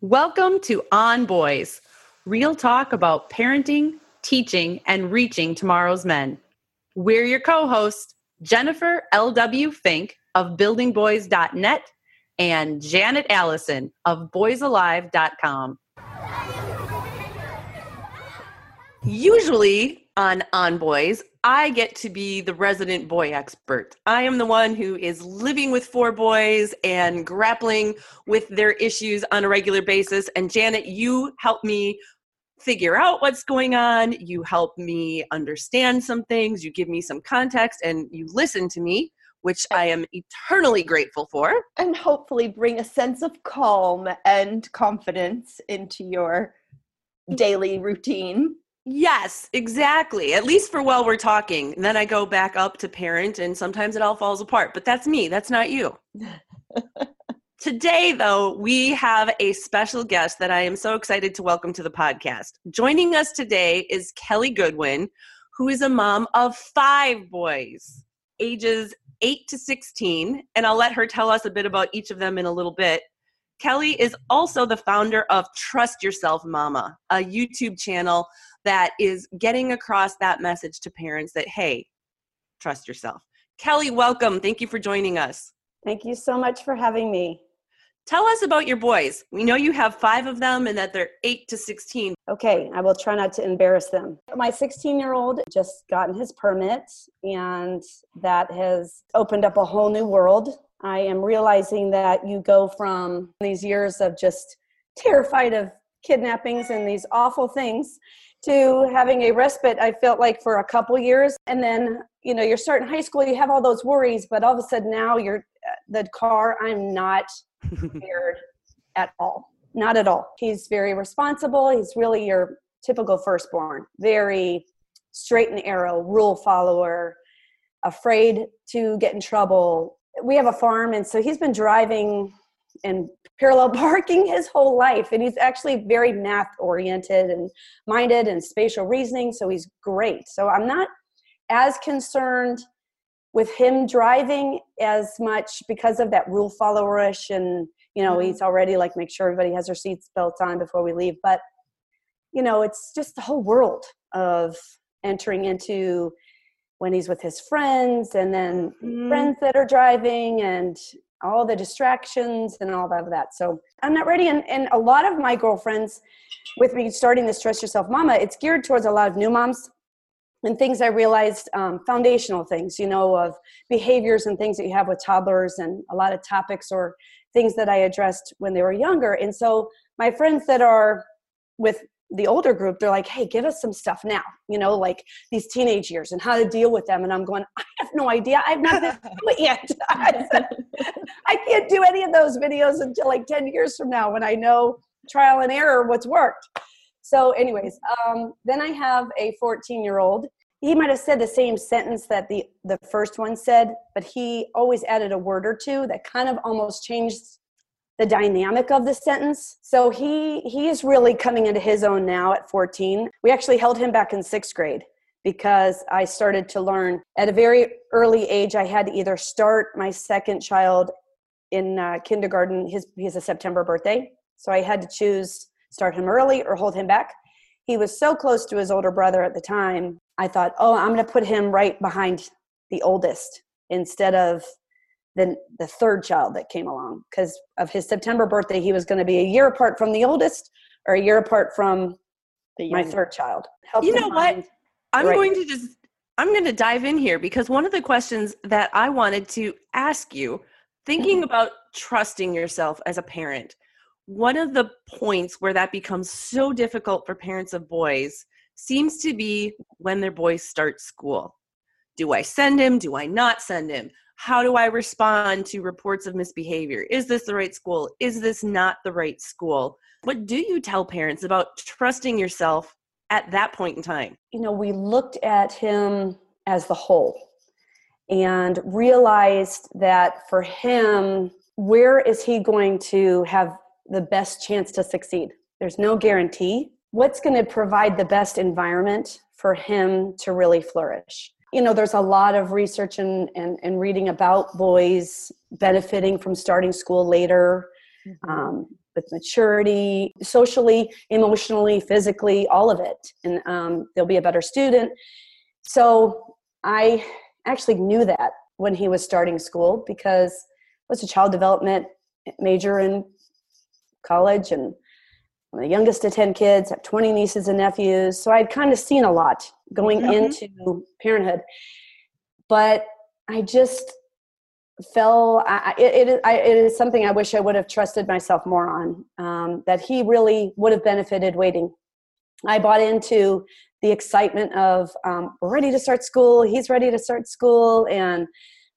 Welcome to On Boys, real talk about parenting, teaching, and reaching tomorrow's men. We're your co hosts, Jennifer L.W. Fink of buildingboys.net and Janet Allison of boysalive.com. Usually on On Boys, I get to be the resident boy expert. I am the one who is living with four boys and grappling with their issues on a regular basis. And Janet, you help me figure out what's going on. You help me understand some things. You give me some context and you listen to me, which I am eternally grateful for. And hopefully bring a sense of calm and confidence into your daily routine. Yes, exactly. At least for while we're talking. And then I go back up to parent and sometimes it all falls apart. But that's me. That's not you. Today, though, we have a special guest that I am so excited to welcome to the podcast. Joining us today is Kelly Goodwin, who is a mom of five boys, ages 8 to 16. And I'll let her tell us a bit about each of them in a little bit. Kelly is also the founder of Trust Yourself Mama, a YouTube channel that is getting across that message to parents that, hey, trust yourself. Kelly, welcome. Thank you for joining us. Thank you so much for having me. Tell us about your boys. We know you have five of them and that they're 8 to 16. Okay, I will try not to embarrass them. My 16 year old just gotten his permit, and that has opened up a whole new world. I am realizing that you go from these years of just terrified of kidnappings and these awful things to having a respite i felt like for a couple years. And then you know you're starting high school you have all those worries but all of a sudden now you're uh, the car i'm not scared at all. Not at all. He's very responsible. He's really your typical firstborn. Very straight and arrow rule follower afraid to get in trouble we have a farm and so he's been driving and parallel parking his whole life and he's actually very math oriented and minded and spatial reasoning so he's great so i'm not as concerned with him driving as much because of that rule followerish and you know mm-hmm. he's already like make sure everybody has their seats belts on before we leave but you know it's just the whole world of entering into when he's with his friends and then mm. friends that are driving and all the distractions and all of that. So I'm not ready. And, and a lot of my girlfriends, with me starting this Trust Yourself Mama, it's geared towards a lot of new moms and things I realized, um, foundational things, you know, of behaviors and things that you have with toddlers and a lot of topics or things that I addressed when they were younger. And so my friends that are with the older group they're like hey give us some stuff now you know like these teenage years and how to deal with them and i'm going i have no idea. I've not through it. Yet I can't do any of those videos until like 10 years from now when i know trial and error what's worked. So anyways um, then i have a 14 year old he might have said the same sentence that the the first one said but he always added a word or two that kind of almost changed the dynamic of the sentence. So he he is really coming into his own now at 14. We actually held him back in 6th grade because I started to learn at a very early age I had to either start my second child in uh, kindergarten his he has a September birthday. So I had to choose start him early or hold him back. He was so close to his older brother at the time. I thought, "Oh, I'm going to put him right behind the oldest instead of the, the third child that came along because of his September birthday. He was going to be a year apart from the oldest or a year apart from my third child. Helped you know what? I'm right. going to just I'm going to dive in here because one of the questions that I wanted to ask you, thinking mm-hmm. about trusting yourself as a parent, one of the points where that becomes so difficult for parents of boys seems to be when their boys start school. Do I send him? Do I not send him? How do I respond to reports of misbehavior? Is this the right school? Is this not the right school? What do you tell parents about trusting yourself at that point in time? You know, we looked at him as the whole and realized that for him, where is he going to have the best chance to succeed? There's no guarantee. What's going to provide the best environment for him to really flourish? You know, there's a lot of research and, and, and reading about boys benefiting from starting school later. Mm-hmm. Um, with maturity, socially, emotionally, physically, all of it. And um, they'll be a better student. So I actually knew that when he was starting school because I was a child development major in college and I'm the youngest of 10 kids, have 20 nieces and nephews. So I'd kind of seen a lot going mm-hmm. into parenthood. But I just fell, I, it, it, I, it is something I wish I would have trusted myself more on, um, that he really would have benefited waiting. I bought into the excitement of um, we're ready to start school he's ready to start school and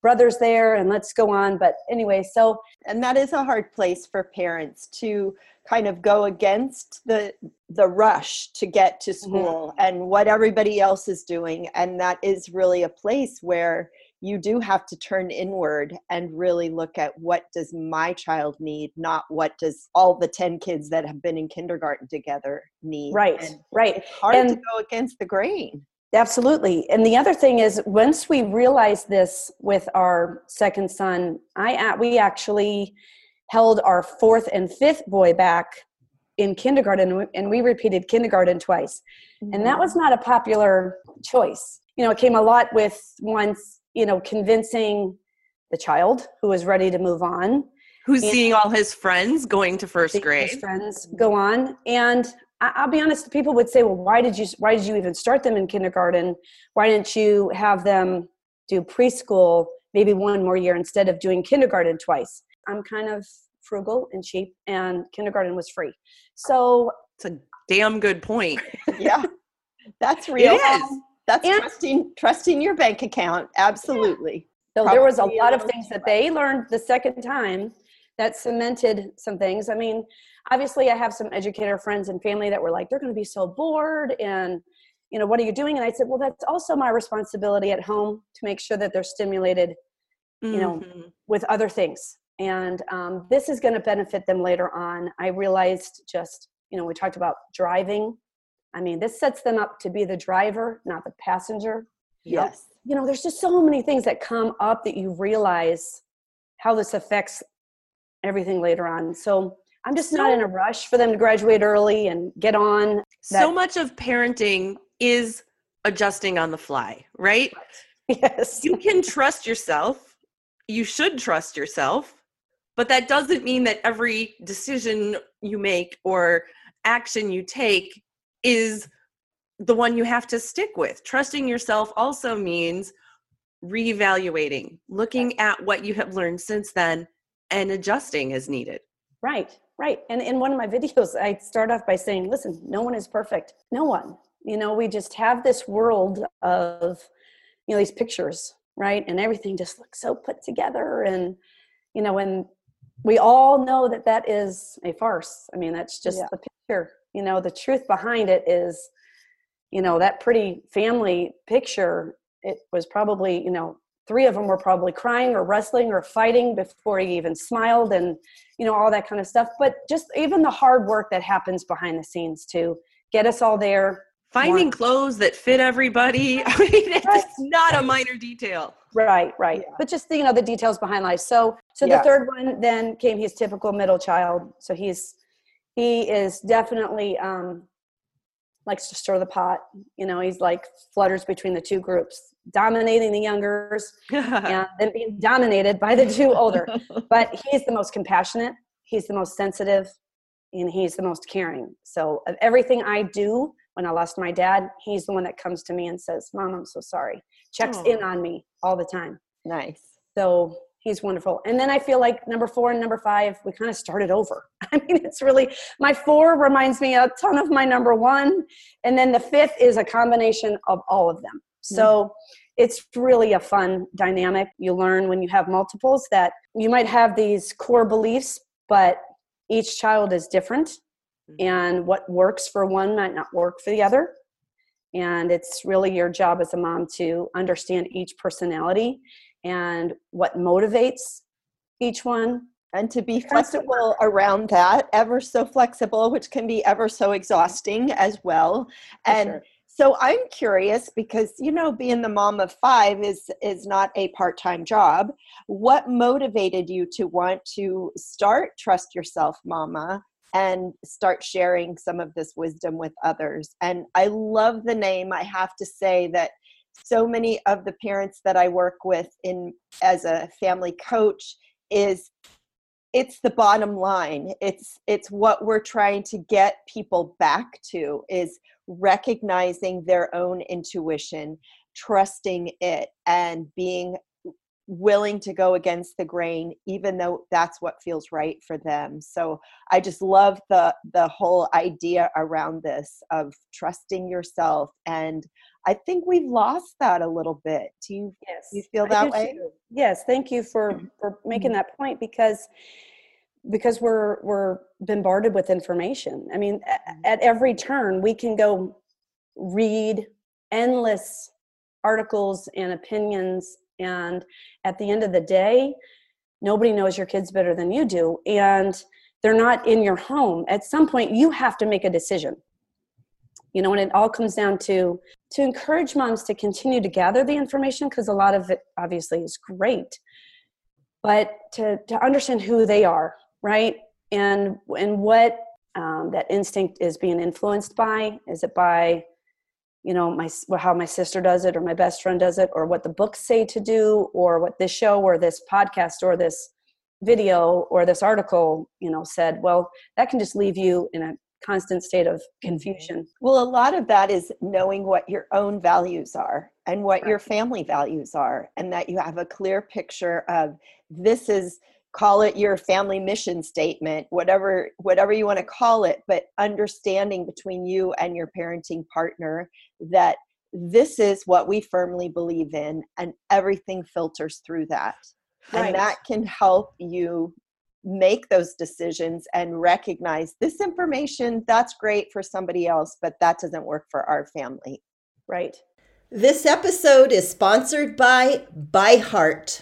brothers there and let's go on but anyway so and that is a hard place for parents to kind of go against the the rush to get to mm-hmm. school mm-hmm. and what everybody else is doing and that is really a place where you do have to turn inward and really look at what does my child need not what does all the 10 kids that have been in kindergarten together need right and right it's hard and to go against the grain absolutely. And the other thing is once we realized this with our second son i we actually held our fourth and fifth boy back in kindergarten and we repeated kindergarten twice. Mm-hmm. and that mm-hmm. was not a popular choice. You know it came a lot with once you know convincing the child who is ready to move on. Who's and seeing all his friends going to first grade his friends go on. And I, will be honest people would say well why did you why did you even start them in kindergarten why didn't you have them do preschool maybe one more year instead of doing kindergarten twice i'm kind of frugal and cheap and kindergarten was free so it's a damn good point yeah that's real it is. That's and, trusting trusting your bank account. Absolutely. Yeah. So Probably there was a lot of things that they learned the second time that cemented some things. I mean, obviously I have some educator friends and family that were like, they're going to be so bored and you know, what are you doing? And I said, well, that's also my responsibility at home to make sure that they're stimulated, you know, mm-hmm. with other things. And um, this is going to benefit them later on. I realized just, you know, we talked about driving I mean, this sets them up to be the driver, not the passenger. Yes. You know, there's just so many things that come up that you realize how this affects everything later on. So I'm just so, not in a rush for them to graduate early and get on. That. So much of parenting is adjusting on the fly, right? Yes. You can trust yourself. You should trust yourself. But that doesn't mean that every decision you make or action you take is the one you have to stick with. Trusting yourself also means reevaluating, looking at what you have learned since then and adjusting as needed. Right, right. And in one of my videos, I start off by saying, listen, no one is perfect. No one. You know, we just have this world of, you know, these pictures, right? And everything just looks so put together. And, you know, and we all know that that is a farce. I mean, that's just yeah. the picture you know the truth behind it is you know that pretty family picture it was probably you know three of them were probably crying or wrestling or fighting before he even smiled and you know all that kind of stuff but just even the hard work that happens behind the scenes to get us all there finding One. clothes that fit everybody i mean it's right. not a minor detail right right yeah. but just you know the details behind life so so yeah. the third one then came his typical middle child so he's he is definitely um, likes to stir the pot. You know, he's like flutters between the two groups, dominating the youngers and then being dominated by the two older. but he's the most compassionate, he's the most sensitive, and he's the most caring. So, of everything I do when I lost my dad, he's the one that comes to me and says, Mom, I'm so sorry. Checks Aww. in on me all the time. Nice. So he's wonderful. And then I feel like number four and number five, we kind of started over. I mean, it's really my four reminds me a ton of my number one. And then the fifth is a combination of all of them. So mm-hmm. it's really a fun dynamic. You learn when you have multiples that you might have these core beliefs, but each child is different, mm-hmm. and what works for one might not work for the other. And it's really your job as a mom to understand each personality and what motivates each one and to be flexible around that ever so flexible which can be ever so exhausting as well and sure. So i'm curious because you know being the mom of five is is not a part-time job. What motivated you to want to start trust yourself mama and start sharing some of this wisdom with others? And i love the name. I have to say that so many of the parents that i work with in as a family coach is it's the bottom line. It's it's what we're trying to get people back to is recognizing their own intuition trusting it and being willing to go against the grain even though that's what feels right for them so i just love the the whole idea around this of trusting yourself and i think we've lost that a little bit do you yes you feel that way too. yes thank you for for making mm-hmm. that point because because we're we're bombarded with information. I mean mm-hmm. at every turn we can go read endless articles and opinions and at the end of the day nobody knows your kids better than you do and they're not in your home. At some point you have to make a decision. You know and it all comes down to to encourage moms to continue to gather the information because a lot of it obviously is great but to to understand who they are right and and what um, that instinct is being influenced by is it by you know my how my sister does it or my best friend does it or what the books say to do or what this show or this podcast or this video or this article you know said well that can just leave you in a constant state of mm-hmm. confusion well a lot of that is knowing what your own values are and what right. your family values are and that you have a clear picture of this is call it your family mission statement whatever whatever you want to call it but understanding between you and your parenting partner that this is what we firmly believe in and everything filters through that. Right. and that can help you make those decisions and recognize this information that's great for somebody else but that doesn't work for our family. Right. This episode is sponsored by ByHeart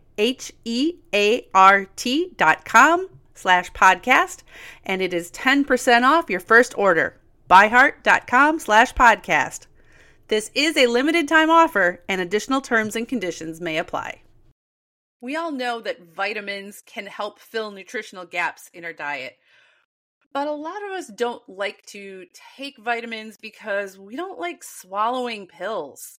H-E-A-R-T dot com slash podcast, and it is 10% off your first order. Byheart.com slash podcast. This is a limited time offer, and additional terms and conditions may apply. We all know that vitamins can help fill nutritional gaps in our diet. But a lot of us don't like to take vitamins because we don't like swallowing pills.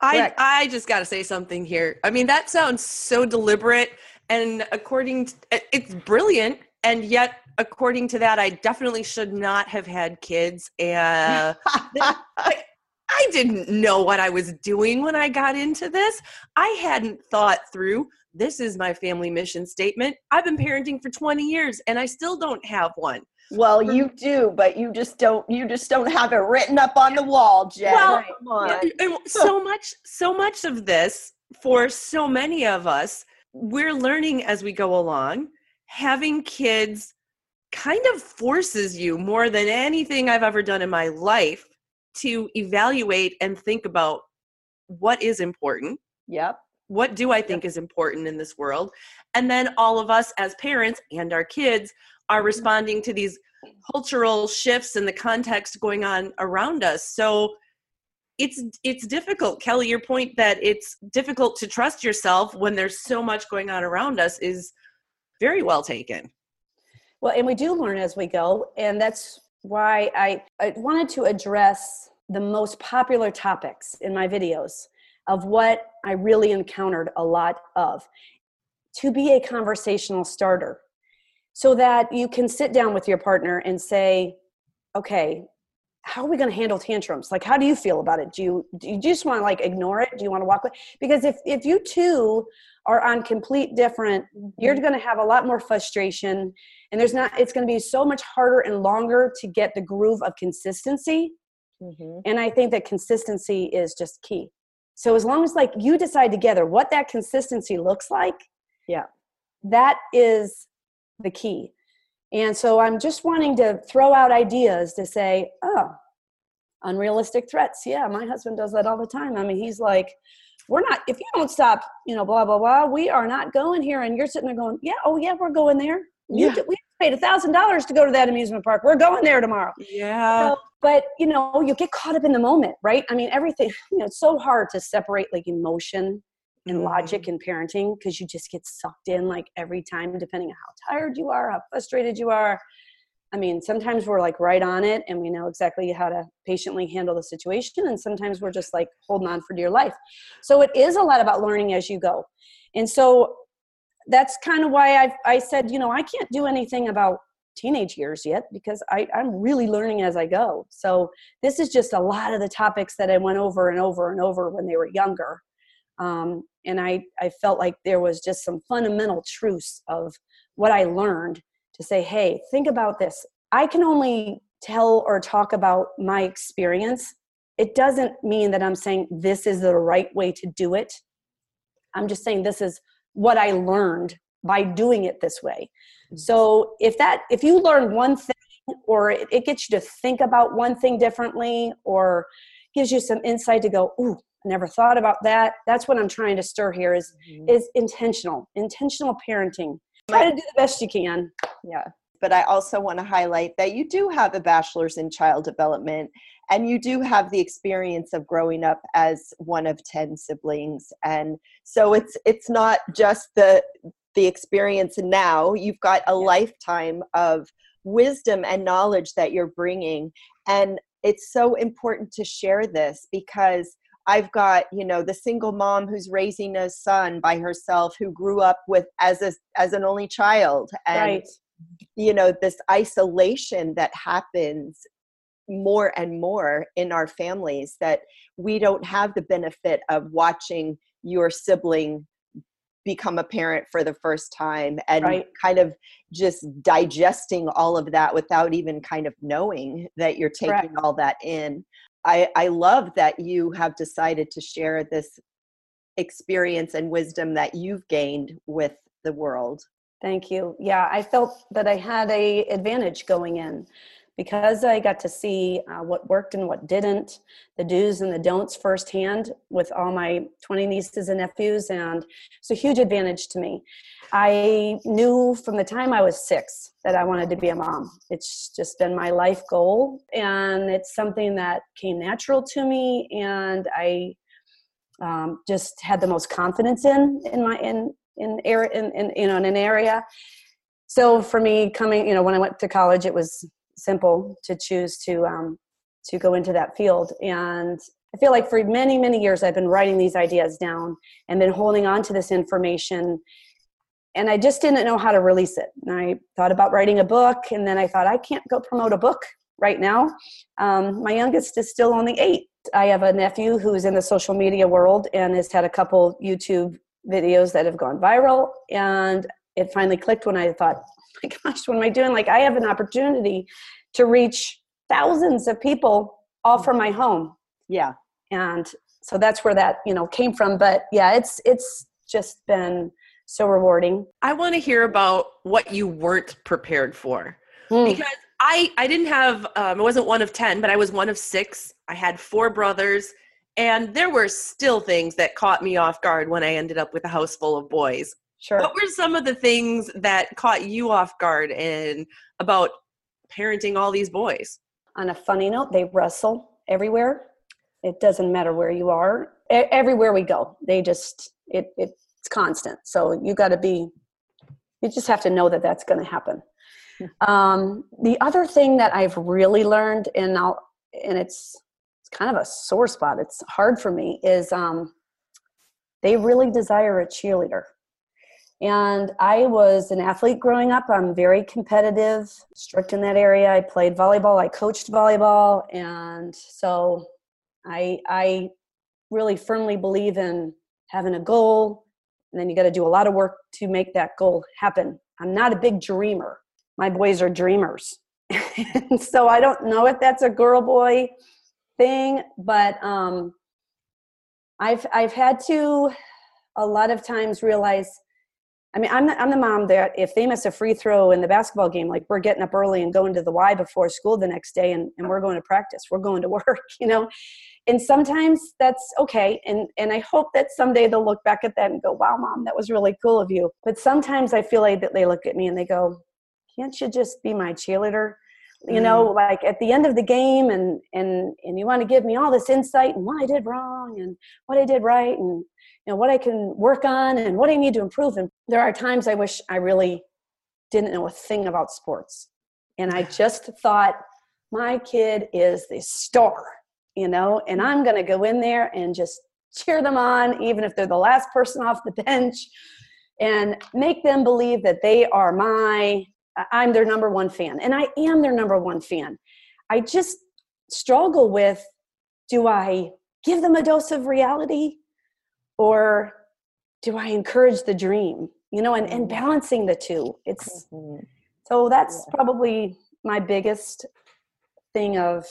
I, Correct. I just got to say something here. I mean, that sounds so deliberate, and according to, it's brilliant, and yet according to that, I definitely should not have had kids. Uh, and I, I didn't know what I was doing when I got into this. I hadn't thought through. This is my family mission statement. I've been parenting for 20 years, and I still don't have one. Well, you do, but you just don't. You just don't have it written up on the wall, Jen. Well, Come on. so much so much of this for so many of us we're learning as we go along having kids kind of forces you more than anything i've ever done in my life to evaluate and think about what is important Yep. What do i think is important in this world? And then all of us as parents and our kids are mm-hmm. responding to these cultural shifts and the context going on around us. So it's it's difficult kelly your point that it's difficult to trust yourself when there's so much going on around us is very well taken. Well, and we do learn as we go, and that's why I, I wanted to address the most popular topics in my videos of what I really encountered a lot of to be a conversational starter so that you can sit down with your partner and say, okay, how are we going to handle tantrums? Like, how do you feel about it? Do you, do you just want to like ignore it? Do you want to walk away? Because if, if you two are on complete different, you're going to have a lot more frustration and there's not it's going to be so much harder and longer to get the groove of consistency Mhm. and i think that consistency is just key so as long as like you decide together what that consistency looks like Yeah. that is the key. And so i'm just wanting to throw out ideas to say oh unrealistic threats. Yeah my husband does that all the time. I mean he's like we're not if you don't stop you know blah blah blah we are not going here. And you're sitting there going yeah oh yeah we're going there. You Yeah. we paid a thousand dollars to go to that amusement park. We're going there tomorrow. Yeah. So, but you know you get caught up in the moment right? I mean everything you know it's so hard to separate like emotion and logic mm-hmm. and parenting because you just get sucked in like every time depending on how tired you are how frustrated you are. I mean sometimes we're like right on it and we know exactly how to patiently handle the situation and sometimes we're just like holding on for dear life. So it is a lot about learning as you go. And so that's kind of why i i said you know i can't do anything about teenage years yet because I, i'm really learning as i go. So this is just a lot of the topics that i went over and over and over when they were younger. Um, and I, I felt like there was just some fundamental truths of what i learned to say hey think about this. I can only tell or talk about my experience. It doesn't mean that i'm saying this is the right way to do it. I'm just saying this is what i learned by doing it this way so if that if you learn one thing or it, it gets you to think about one thing differently or gives you some insight to go ooh I never thought about that that's what i'm trying to stir here is Mhm. is intentional intentional parenting try to do the best you can Yeah. But I also want to highlight that you do have a bachelor's in child development and you do have the experience of growing up as one of 10 siblings and so it's it's not just the the experience now you've got a lifetime of wisdom and knowledge that you're bringing and it's so important to share this because I've got, you know, the single mom who's raising a son by herself who grew up with as a as an only child and right. you know this isolation that happens more and more in our families that we don't have the benefit of watching your sibling become a parent for the first time and Right. kind of just digesting all of that without even kind of knowing that you're taking Correct. all that in I, I love that you have decided to share this experience and wisdom that you've gained with the world Thank you. Yeah, I felt that I had a advantage going in because I got to see uh, what worked and what didn't, the do's and the don'ts firsthand with all my 20 nieces and nephews, and it's a huge advantage to me. I knew from the time I was six that I wanted to be a mom. It's just been my life goal, and it's something that came natural to me, and I um, just had the most confidence in in my in in area in, in you know in an area. So for me, coming you know when I went to college, it was simple to choose to um, to go into that field and I feel like for many, many years I've been writing these ideas down and then holding on to this information and I just didn't know how to release it. And I thought about writing a book, and then I thought I can't go promote a book right now. Um, my youngest is still only eight. I have a nephew who's in the social media world and has had a couple YouTube videos that have gone viral. And it finally clicked when I thought, my gosh, what am I doing? Like, I have an opportunity to reach thousands of people all from my home. Yeah. And so that's where that, you know, came from. But yeah, it's, it's just been so rewarding. I want to hear about what you weren't prepared for. Mm. Because I I didn't have um, I wasn't one of 10, but I was one of 6. I had four brothers and there were still things that caught me off guard when I ended up with a house full of boys. Sure. What were some of the things that caught you off guard and about parenting all these boys? On a funny note, they wrestle everywhere. It doesn't matter where you are. E- everywhere we go, they just it, it it's constant. So you got to be. You just have to know that that's going to happen. Um, the other thing that I've really learned, and I'll, and it's it's kind of a sore spot. It's hard for me. Is um, they really desire a cheerleader. And I was an athlete growing up. I'm very competitive, strict in that area. I played volleyball, I coached volleyball, and so I I really firmly believe in having a goal, and then you got to do a lot of work to make that goal happen. I'm not a big dreamer. My boys are dreamers. so I don't know if that's a girl boy thing, but um I've I've had to a lot of times realize I mean, I'm the, I'm the mom that if they miss a free throw in the basketball game, like we're getting up early and going to the Y before school the next day and, and we're going to practice, we're going to work, you know? And sometimes that's okay. And, and I hope that someday they'll look back at that and go, wow, mom, that was really cool of you. But sometimes I feel like that they look at me and they go, can't you just be my cheerleader? You know, mm-hmm. like at the end of the game and, and, and you want to give me all this insight and what I did wrong and what I did right and, you know what i can work on and what i need to improve and there are times i wish i really didn't know a thing about sports. And i just thought my kid is the star you know? And i'm going to go in there and just cheer them on even if they're the last person off the bench and make them believe that they are my i'm their number one fan. And i am their number one fan. I just struggle with do i give them a dose of reality? Or do i encourage the dream you know and, and balancing the two it's Mhm. so that's probably my biggest thing of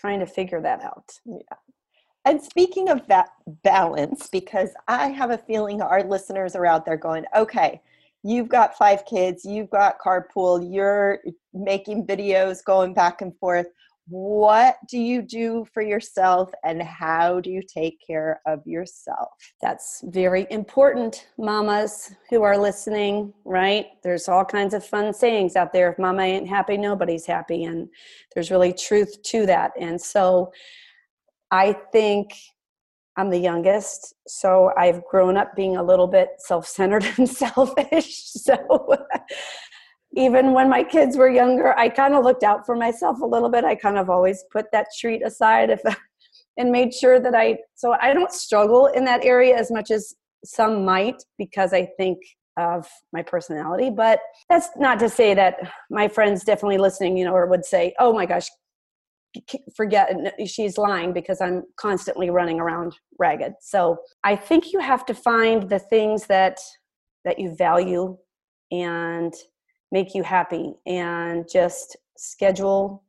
trying to figure that out Yeah. And speaking of that balance, because I have a feeling our listeners are out there going, okay, you've got five kids, you've got carpool, you're making videos going back and forth. What do you do for yourself and how do you take care of yourself? that's very important mamas who are listening right there's all kinds of fun sayings out there if mama ain't happy nobody's happy and there's really truth to that and so i think i'm the youngest so i've grown up being a little bit self-centered and selfish so even when my kids were younger i kind of looked out for myself a little bit i kind of always put that treat aside if and made sure that I so I don't struggle in that area as much as some might because I think of my personality. But that's not to say that my friends definitely listening, you know, or would say, "Oh my gosh, forget she's lying because I'm constantly running around ragged." So I think you have to find the things that that you value and make you happy and just schedule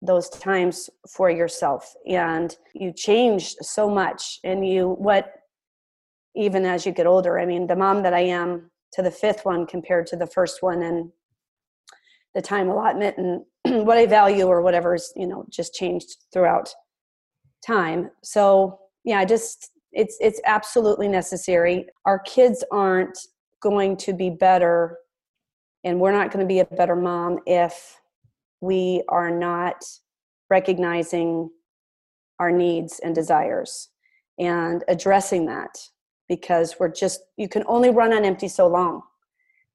those times for yourself and you change so much and you what even as you get older i mean the mom that i am to the fifth one compared to the first one and the time allotment and what I value or whatever is, you know, just changed throughout time. So yeah, just it's it's absolutely necessary. Our kids aren't going to be better and we're not going to be a better mom if we are not recognizing our needs and desires and addressing that because we're just you can only run on empty so long.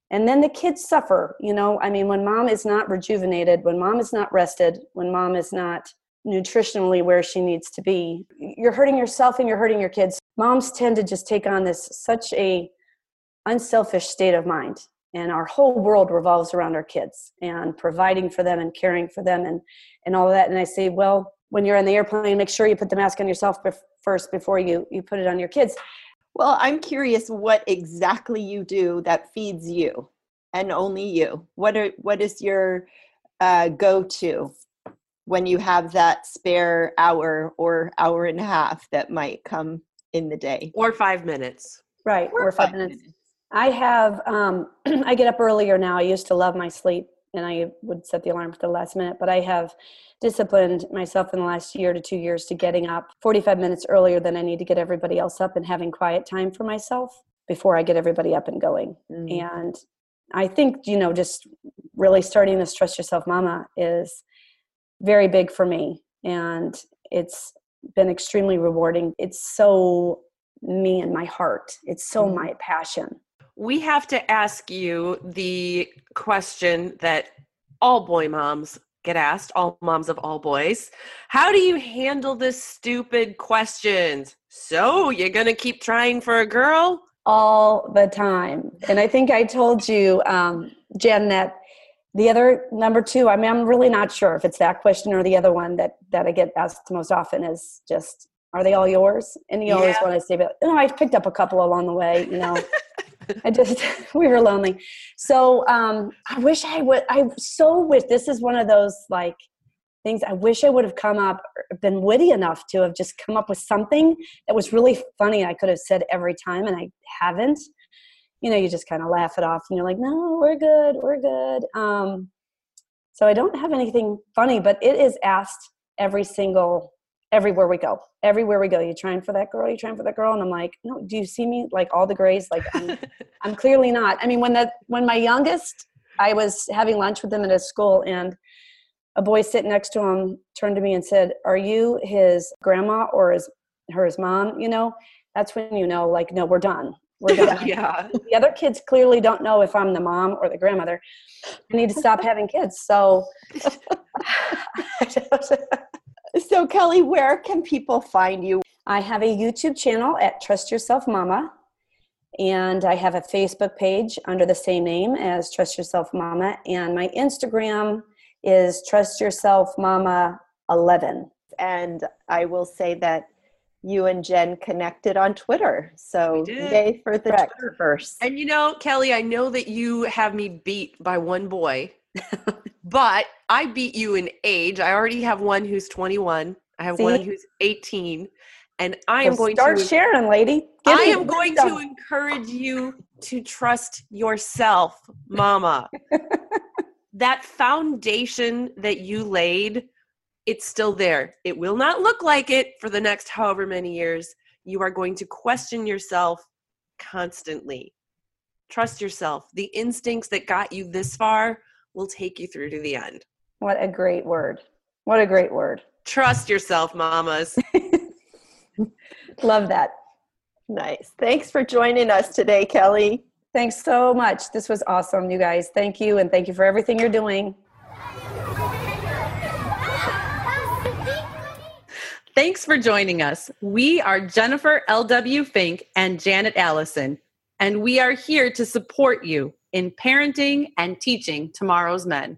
And then the kids suffer you know i mean when mom is not rejuvenated when mom is not rested when mom is not nutritionally where she needs to be you're hurting yourself and you're hurting your kids. Moms tend to just take on this such a unselfish state of mind and our whole world revolves around our kids and providing for them and caring for them and and all of that. And i say well when you're on the airplane make sure you put the mask on yourself first before you you put it on your kids. Well i'm curious what exactly you do that feeds you and only you. What are what is your uh, go to when you have that spare hour or hour and a half that might come in the day? Or five minutes. Right or, or five, five minutes. minutes. I have um, i get up earlier now. I used to love my sleep and i would set the alarm for the last minute but i have disciplined myself in the last year to two years to getting up 45 minutes earlier than i need to get everybody else up and having quiet time for myself before i get everybody up and going. Mm. and i think you know just really starting this trust yourself mama is very big for me and it's been extremely rewarding. It's so me and my heart. It's so mm-hmm. my passion we have to ask you the question that all boy moms get asked all moms of all boys how do you handle this stupid questions so you're gonna keep trying for a girl all the time and i think i told you um, jen that the other number two, I mean, I'm really not sure if it's that question or the other one that that I get asked most often is just, "Are they all yours?" And you yeah. always want to say, "But you know, I picked up a couple along the way." You know, I just we were lonely. So um, I wish I would. I so wish this is one of those like things. I wish I would have come up, been witty enough to have just come up with something that was really funny. I could have said every time, and I haven't you know you just kind of laugh it off and you're like no we're good we're good um, so i don't have anything funny but it is asked every single everywhere we go everywhere we go you trying for that girl you trying for that girl and i'm like no do you see me like all the grays like i'm, I'm clearly not i mean when that when my youngest i was having lunch with him at his school and a boy sitting next to him turned to me and said are you his grandma or his her his mom you know that's when you know like no we're done we're done. yeah. The other kids clearly don't know if I'm the mom or the grandmother. I need to stop having kids. So, so Kelly, where can people find you? I have a YouTube channel at Trust Yourself Mama, and I have a Facebook page under the same name as Trust Yourself Mama, and my Instagram is Trust Yourself Mama 11. And I will say that you and Jen connected on Twitter. So yay for the Correct. Twitterverse. And you know, Kelly, I know that you have me beat by one boy, but I beat you in age. I already have one who's 21. I have See? one who's 18. And I am going start to start sharing, lady. Give I am going to encourage you to trust yourself, mama. that foundation that you laid it's still there. It will not look like it for the next however many years. You are going to question yourself constantly. Trust yourself. The instincts that got you this far will take you through to the end. What a great word. What a great word. Trust yourself, mamas. Love that. Nice. Thanks for joining us today, Kelly. Thanks so much. This was awesome, you guys. Thank you, and thank you for everything you're doing. Thanks for joining us. We are Jennifer L.W. Fink and Janet Allison, and we are here to support you in parenting and teaching tomorrow's men.